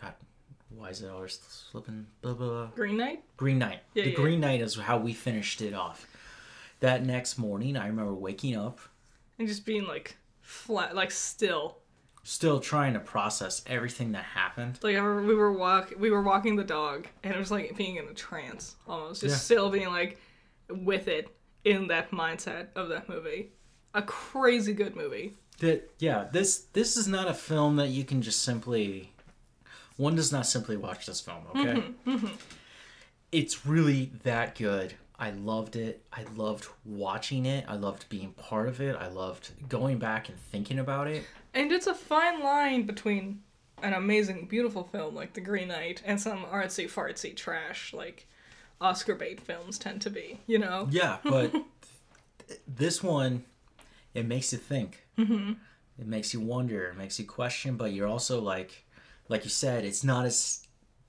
God, why is it always slipping? Blah blah. blah. Green Knight? Green Knight. Yeah, the yeah, Green Knight is how we finished it off. That next morning, I remember waking up, And just being like flat like still. Still trying to process everything that happened. Like I remember we were walk we were walking the dog and it was like being in a trance almost. Just Yeah. still being like with it in that mindset of that movie. A crazy good movie. That yeah, this this is not a film that you can just simply. One does not simply watch this film. Okay, mm-hmm, mm-hmm. it's really that good. I loved it. I loved watching it. I loved being part of it. I loved going back and thinking about it. And it's a fine line between an amazing, beautiful film like The Green Knight and some artsy fartsy trash like Oscar bait films tend to be, you know? Yeah, but th- this one, it makes you think. Mm-hmm. It makes you wonder. It makes you question. But you're also like, like you said, it's not as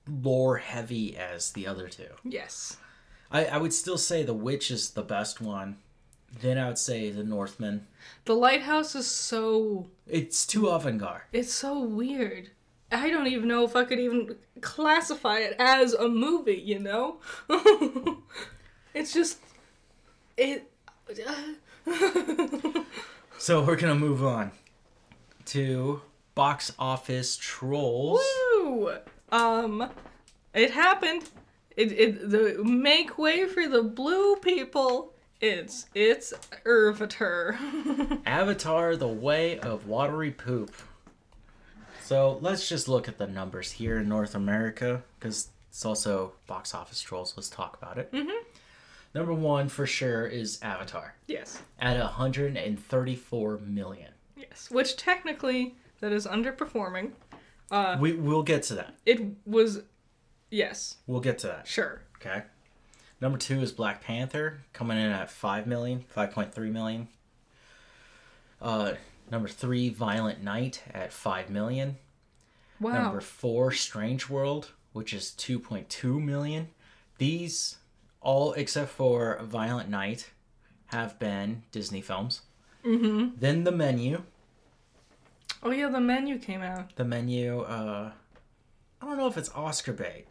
lore heavy as the other two. Yes. I, I would still say The Witch is the best one. Then I would say The Northman. The Lighthouse is so It's too avant-garde. it's so weird. I don't even know if I could even classify it as a movie, you know? it's just it So we're gonna move on to box office trolls. Woo! Um it happened. It it the make way for the blue people. It's it's Irvater. Avatar: The Way of Watery Poop. So let's just look at the numbers here in North America because it's also box office trolls. Let's talk about it. Mm-hmm. Number one for sure is Avatar yes. at 134 million. Yes. Which technically that is underperforming. Uh We we'll get to that. it was yes, We'll get to that. sure. Okay. Number two is Black Panther, coming in at 5 million, 5.3 million. Uh, number three, Violent Night at 5 million. Wow. Number four, Strange World, which is 2.2 million. These, all except for Violent Night, have been Disney films. Mm-hmm. Then The Menu. Oh yeah, the menu came out. The Menu, uh, I don't know if it's Oscar bait.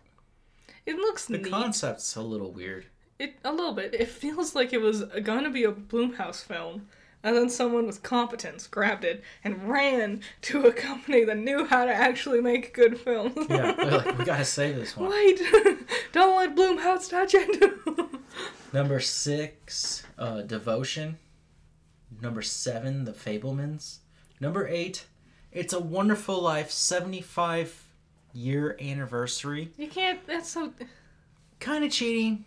It looks neat. The neat. concept's a little weird. It a little bit. It feels like it was to be a Blumhouse film, and then someone with competence grabbed it and ran to a company that knew how to actually make good films. Yeah, like, we gotta save this one. Wait! Don't let Blumhouse touch it. Number six, uh, Devotion. Number seven, The Fabelmans. Number eight, It's a Wonderful Life 75 year anniversary. you can't. That's so Kind of cheating,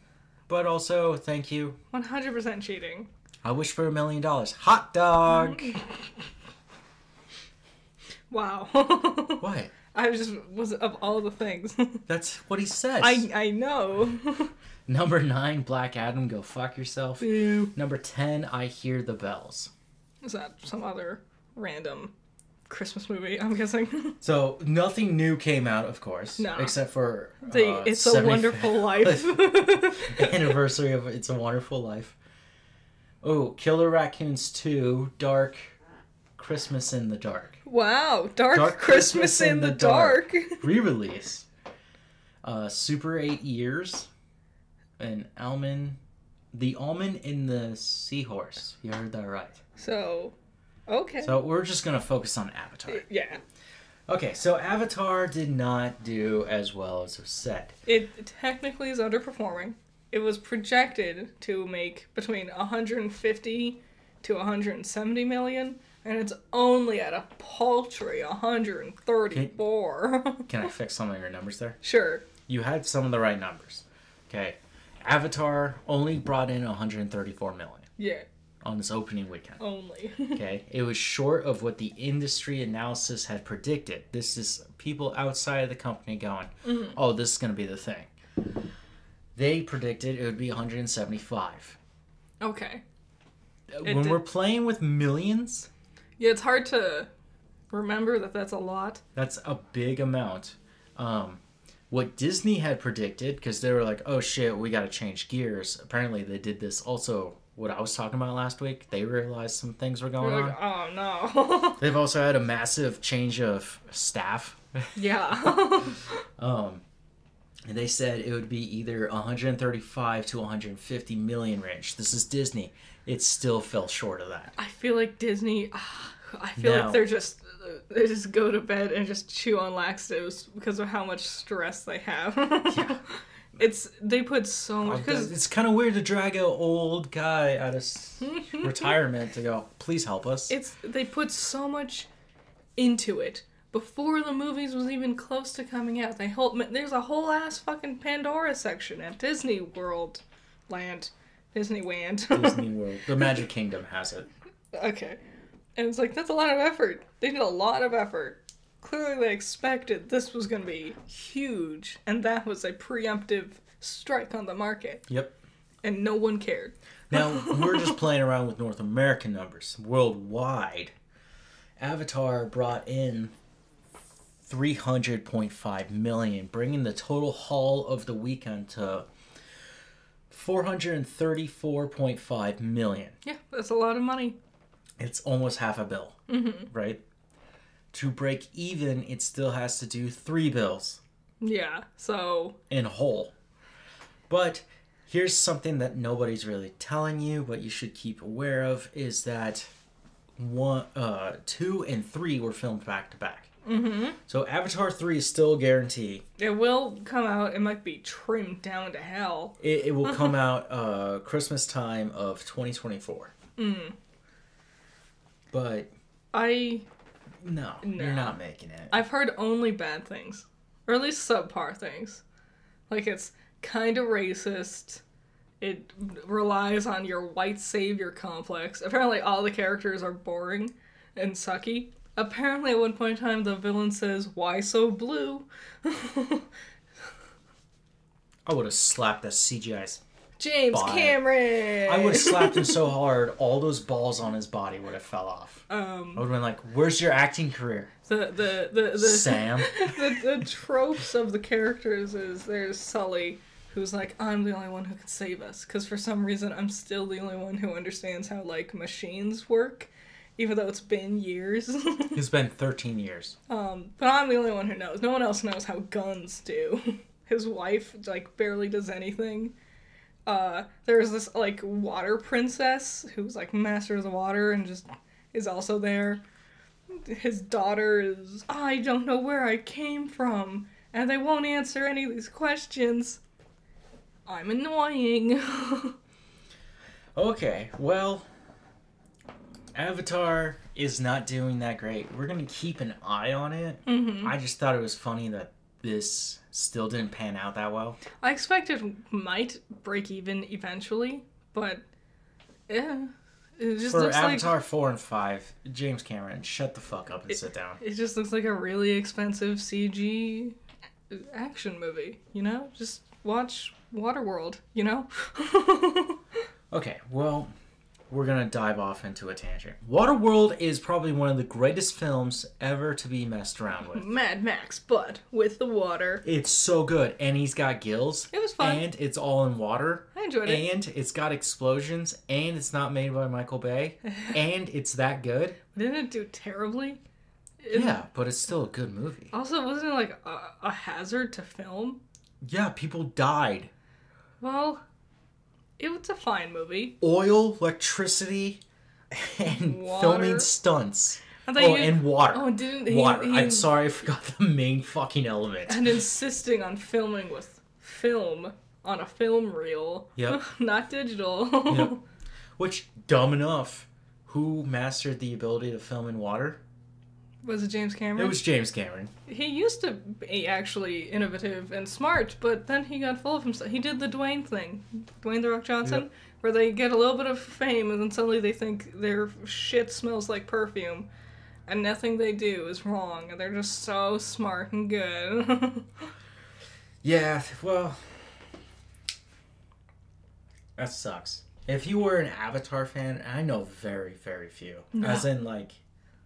but also thank you. one hundred percent cheating. I wish for a million dollars. Hot dog! Wow. what? I just was of all the things. That's what he says. I I know. Number nine, Black Adam, go fuck yourself. Boo. Number 10, I Hear the Bells. Is that some other random Christmas movie? I'm guessing. So nothing new came out, of course, No. except for the uh, It's a Wonderful Life. anniversary of It's a Wonderful Life. Oh, Killer Raccoons 2, Dark Christmas in the Dark. wow, Dark, Dark Christmas, in, the, dark. Re-release. Uh, Super 8 Years. And Almond... The Almond in the Seahorse. You heard that right. So, okay. So we're just going to focus on Avatar. yeah, Okay, so Avatar did not do as well as was said. it technically is underperforming. It was projected to make between 150 to 170 million, and it's only at a paltry 134. Can I fix some of your numbers there? sure. You had some of the right numbers. Okay. Avatar only brought in 134 million Yeah, on this opening weekend. only. Okay. it was short of what the industry analysis had predicted. This is people outside of the company going, oh, this is going to be the thing. They predicted it would be 175. okay. when did- we're playing with millions, Yeah, it's hard to remember that that's a lot. That's a big amount. Um, what Disney had predicted, because they were like, "Oh shit, we got to change gears." Apparently, they did this also. What I was talking about last week, they realized some things were going We're on. oh no. They've also had a massive change of staff. yeah. Um, and they said it would be either 135 to 150 million range. This is Disney. It still fell short of that. I feel like Disney. ah, I feel No. like they're just they just go to bed and just chew on laxatives because of how much stress they have. Yeah. It's they put so oh, much because It's kind of weird to drag an old guy out of retirement to go. Please help us. it's they put so much into it before the movies was even close to coming out. They whole there's a whole ass fucking Pandora section at Disney World Land, Disneyland. Disney World. The Magic Kingdom has it. Okay. And it's like, that's a lot of effort. They did a lot of effort. Clearly, they expected this was going to be huge, and that was a preemptive strike on the market, Yep. and no one cared. Now, we're just playing around with North American numbers. Worldwide, Avatar brought in 300.5 million, bringing the total haul of the weekend to 434.5 million. Yeah, that's a lot of money. It's almost half a bill, Mm-hmm. right? To break even, it still has to do three bills Yeah, so in whole. But here's something that nobody's really telling you, but you should keep aware of is that one, uh, two and three were filmed back to back. Mm-hmm. So Avatar three is still guaranteed. it will come out. It might be trimmed down to hell. It, it will come out uh, Christmas time of 2024. But I no, No. you're not making it. I've heard only bad things, or at least subpar things. Like it's kind of racist. It relies on your white savior complex. Apparently, all the characters are boring and sucky. Apparently, at one point in time, the villain says, "Why so blue?" I would have slapped the CGI's. James. Cameron. I would have slapped him so hard, all those balls on his body would have fell off. Um, I would have been like, "Where's your acting career, the the the the, Sam?" the the tropes of the characters is there's Sully, who's like, I'm the only one who can save us, because for some reason I'm still the only one who understands how like machines work, even though it's been years. It's been 13 years. um, but I'm the only one who knows. No one else knows how guns do. His wife like barely does anything. Uh, there's this like water princess who's like master of the water and just is also there. His daughter is I don't know where I came from, and they won't answer any of these questions. I'm annoying. Okay, well, Avatar is not doing that great. We're gonna keep an eye on it. Mhm. I just thought it was funny that this still didn't pan out that well. I expected it might break even eventually, but yeah, it just For looks like Avatar 4 and 5, James Cameron, shut the fuck up and sit down. It just looks like a really expensive CG action movie, you know? Just watch Waterworld, you know? Okay, well, we're gonna dive off into a tangent. Waterworld is probably one of the greatest films ever to be messed around with. Mad Max, but with the water. It's so good, and he's got gills. It was fun. And it's all in water. I enjoyed it. And it's got explosions, and it's not made by Michael Bay, and it's that good. Didn't it do terribly? It- Yeah, but it's still a good movie. Also, wasn't it like a, a hazard to film? Yeah, people died. Well, it was a fine movie. Oil, electricity, and Water. filming stunts. Oh, you- and water. Oh, didn't he? water. he- I'm sorry, I forgot the main fucking element. And insisting on filming with film on a film reel. Yep. Not digital. Yep. Which, dumb enough, who mastered the ability to film in water? Was it James Cameron? It was James Cameron. He used to be actually innovative and smart, but then he got full of himself. He did the Dwayne thing, Dwayne the Rock Johnson, Yep. where they get a little bit of fame and then suddenly they think their shit smells like perfume, and nothing they do is wrong, and they're just so smart and good. Yeah, well, that sucks. If you were an Avatar fan, I know very, very few, No. as in like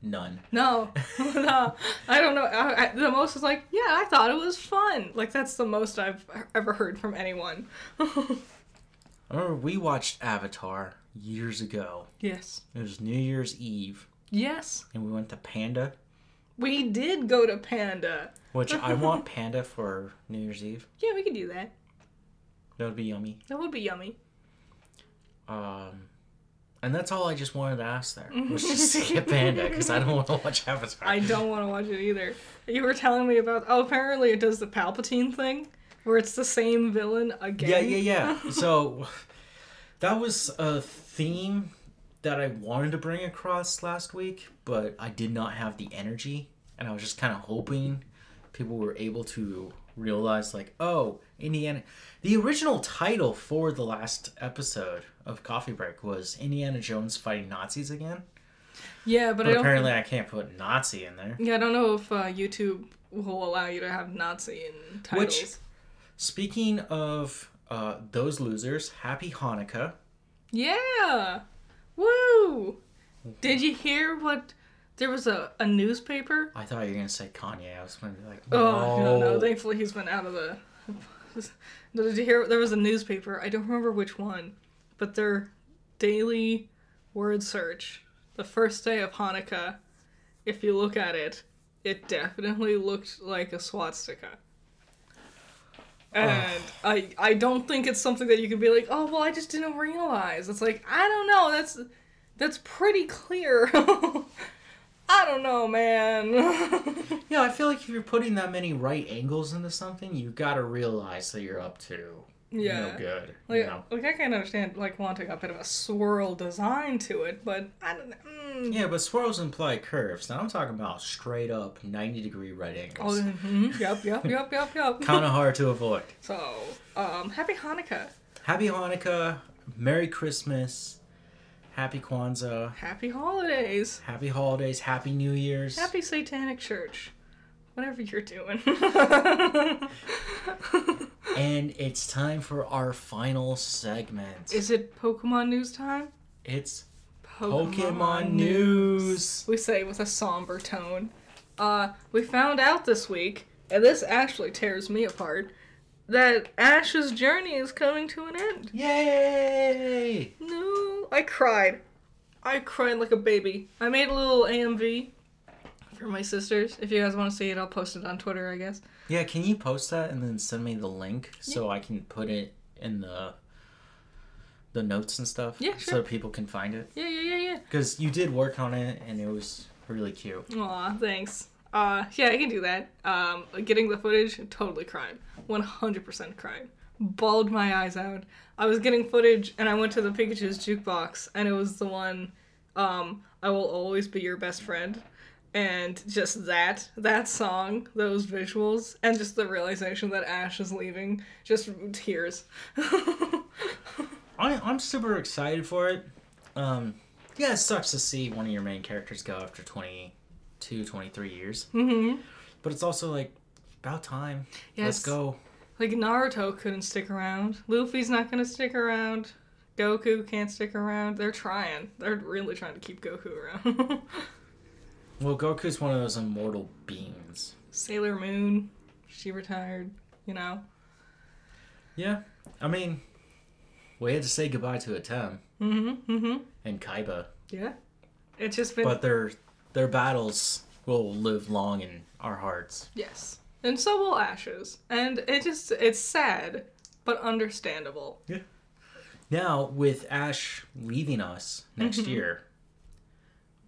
none. no, no, I don't know. I, I, the most is like, yeah, I thought it was fun. Like that's the most I've ever heard from anyone. I remember we watched Avatar years ago. yes, It was New Year's Eve, yes, and we went to Panda, we did go to Panda. which I want Panda for New Year's Eve. Yeah, we could do that. That would be yummy. That would be yummy. Um, and that's all I just wanted to ask there was just to get Panda because I don't want to watch Avatar. I don't want to watch it either. You were telling me about. Oh, apparently it does the Palpatine thing, where it's the same villain again. Yeah, yeah, yeah. so that was a theme that I wanted to bring across last week, but I did not have the energy, and I was just kind of hoping people were able to realize, like, oh, Indiana. The original title for the last episode of Coffee Break was Indiana Jones fighting Nazis again, yeah, but, but I apparently I can't put Nazi in there. Yeah, I don't know if uh, YouTube will allow you to have Nazi in titles. Which- Speaking of uh, those losers, Happy Hanukkah. Yeah, woo! Did you hear what? There was a, a newspaper. I thought you were gonna say Kanye. I was gonna be like, Oh no, no! no. Thankfully, he's been out of the Did you hear? There was a newspaper. I don't remember which one, but their daily word search, the first day of Hanukkah, if you look at it, it definitely looked like a swastika. And I I don't think it's something that you could be like, oh well, I just didn't realize. It's like I don't know. That's that's pretty clear. I don't know, man. Yeah, I feel like if you're putting that many right angles into something, you gotta realize that you're up to yeah. no good. Like, you know? like I can understand like wanting a bit of a swirl design to it, but I don't. Mm. Yeah, but swirls imply curves. Now I'm talking about straight up 90 degree right angles. Oh, mhm. yep, yep, yep, yep, yep. kind of hard to avoid. So, um, happy Hanukkah, Happy Hanukkah, Merry Christmas, Happy Kwanzaa, happy holidays, Happy Holidays, Happy New Year's. happy Satanic Church, whatever you're doing. And it's time for our final segment. Is it Pokemon news time? It's Pokemon News. We say with a somber tone. Uh, we found out this week, and this actually tears me apart, that Ash's journey is coming to an end. Yay! No, I cried. I cried like a baby. I made a little AMV for my sisters. If you guys want to see it, I'll post it on Twitter, I guess. Yeah, can you post that and then send me the link so I can put it in the the notes and stuff? Yeah, sure. So people can find it. Yeah, yeah, yeah, yeah. Because you did work on it and it was really cute. Aw, thanks. Uh, yeah, I can do that. Um, getting the footage, totally cried. 100% cried. Bawled my eyes out. I was getting footage and I went to the Pikachu's jukebox and it was the one, um, I will always be your best friend. And just that, that song, those visuals, and just the realization that Ash is leaving, just tears. I, I'm super excited for it. Um, yeah, it sucks to see one of your main characters go after 22, 23 years. hmm But it's also like, about time. Let's go. Like Naruto couldn't stick around. Luffy's not gonna stick around. Goku can't stick around. They're trying. They're really trying to keep Goku around. Well, Goku's one of those immortal beings. Sailor Moon, she retired. You know. Yeah. I mean, we had to say goodbye to Atem Mm-hmm. Mm-hmm. and Kaiba. Yeah. It's just been But their their battles will live long in our hearts. yes, and so will Ash's, and it just it's sad, but understandable. Yeah. Now, with Ash leaving us next Mhm. year,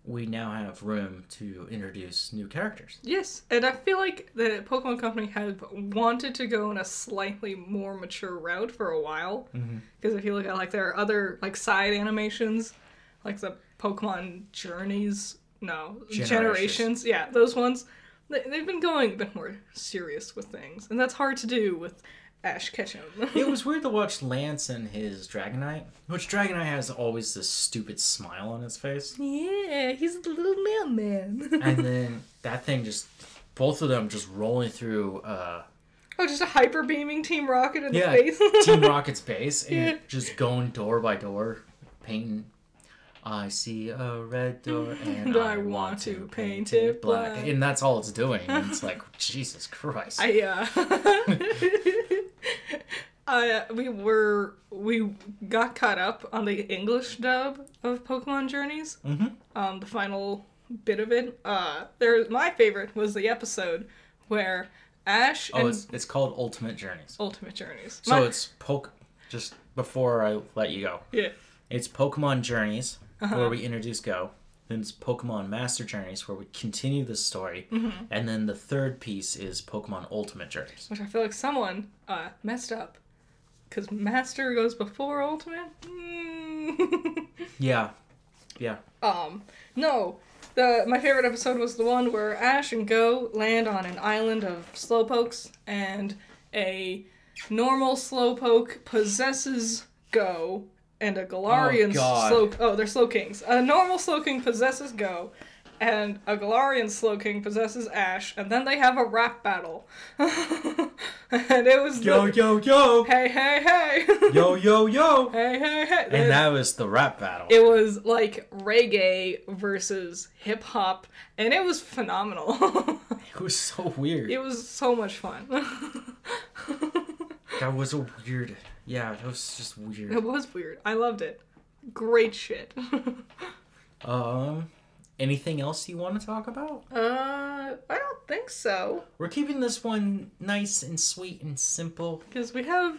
we now have room to introduce new characters. Yes, and I feel like the Pokemon Company had wanted to go in a slightly more mature route for a while. Mm-hmm. Because if you look at like their other like side animations, like the Pokemon Journeys, no Generations. generations, yeah, those ones, they, they've been going a bit more serious with things, and that's hard to do with Ash Ketchum. it was weird to watch Lance and his Dragonite, which Dragonite has always this stupid smile on his face. yeah, he's the little mailman. and then that thing just, both of them just rolling through uh, oh, just a hyper beaming Team Rocket in Yeah, the face. Team Rocket's base and Yeah. just going door by door, painting. I see a red door and And I, want to paint it black. And that's all it's doing. And it's like, Jesus Christ. I uh I uh, we were we got caught up on the English dub of Pokemon Journeys. Mhm. Um, the final bit of it. Uh, there my favorite was the episode where Ash oh, it's, it's called Ultimate Journeys. Ultimate Journeys. So My- it's poke. Just before I let you go, yeah. it's Pokemon Journeys Uh-huh. where we introduce Go. Then it's Pokemon Master Journeys where we continue the story, Mm-hmm. and then the third piece is Pokemon Ultimate Journeys. Which I feel like someone uh messed up. Cause Master goes before Ultimate. Mm. Yeah, yeah. Um, no. The my favorite episode was the one where Ash and Go land on an island of slowpokes and a normal slowpoke possesses Go and a oh, Galarian Oh, God. slow oh they're Slowkings. A normal Slowking possesses Go and a Galarian Slowking possesses Ash and then they have a rap battle. and it was Yo, the, yo, yo! hey hey hey Yo, yo, yo! hey hey hey And that was the rap battle. it was like reggae versus hip hop, and it was phenomenal. It was so weird. it was so much fun. That was a weird. Yeah, that was just weird. It was weird. I loved it. Great shit. Um, anything else you want to talk about? uh, I don't think so. We're keeping this one nice and sweet and simple, Because we have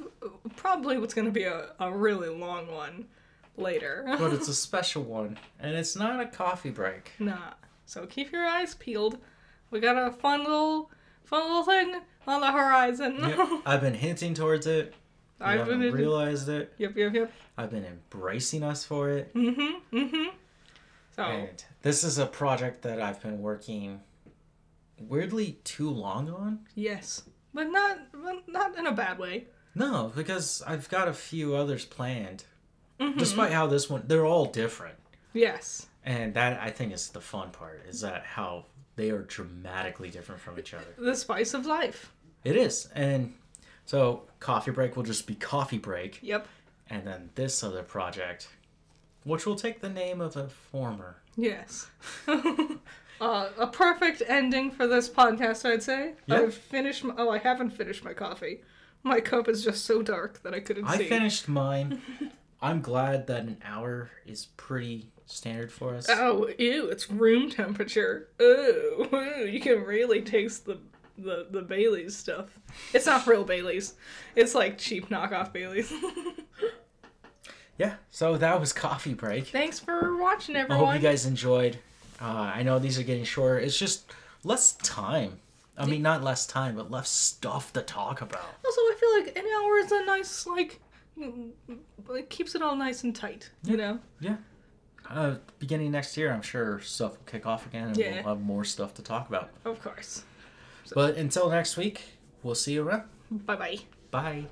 probably what's going to be a, a really long one later. but it's a special one, and it's not a coffee break. nah. So keep your eyes peeled. We got a fun little, fun little thing on the horizon. Yep, I've been hinting towards it. You I've haven't been- realized it. Yep, yep, yep. I've been embracing us for it. Mm-hmm, mm-hmm. So, And this is a project that I've been working weirdly too long on. yes. But not, but not in a bad way. No, because I've got a few others planned. Mm-hmm. Despite how this one, they're all different. Yes. And that I think is the fun part is that how they are dramatically different from each other. The spice of life. It is. And so coffee break will just be coffee break Yep. and then this other project which will take the name of the former. Yes. uh, a perfect ending for this podcast, I'd say. Yeah. I've finished. My, oh, I haven't finished my coffee. My cup is just so dark that I couldn't I see. I finished mine. I'm glad that an hour is pretty standard for us. Oh, ew! It's room temperature. Ooh, ooh, you can really taste the the the Bailey's stuff. It's not real Bailey's. It's like cheap knockoff Bailey's. Yeah, so that was coffee break. Thanks for watching, everyone. I hope you guys enjoyed. Uh, I know these are getting shorter. It's just less time. I mean, not less time, but less stuff to talk about. Also, I feel like an hour is a nice like. mm, It keeps it all nice and tight, you know. Yeah. Uh, beginning next year, I'm sure stuff will kick off again and Yeah. we'll have more stuff to talk about. Of course. But until next week, we'll see you around. Bye bye. Bye.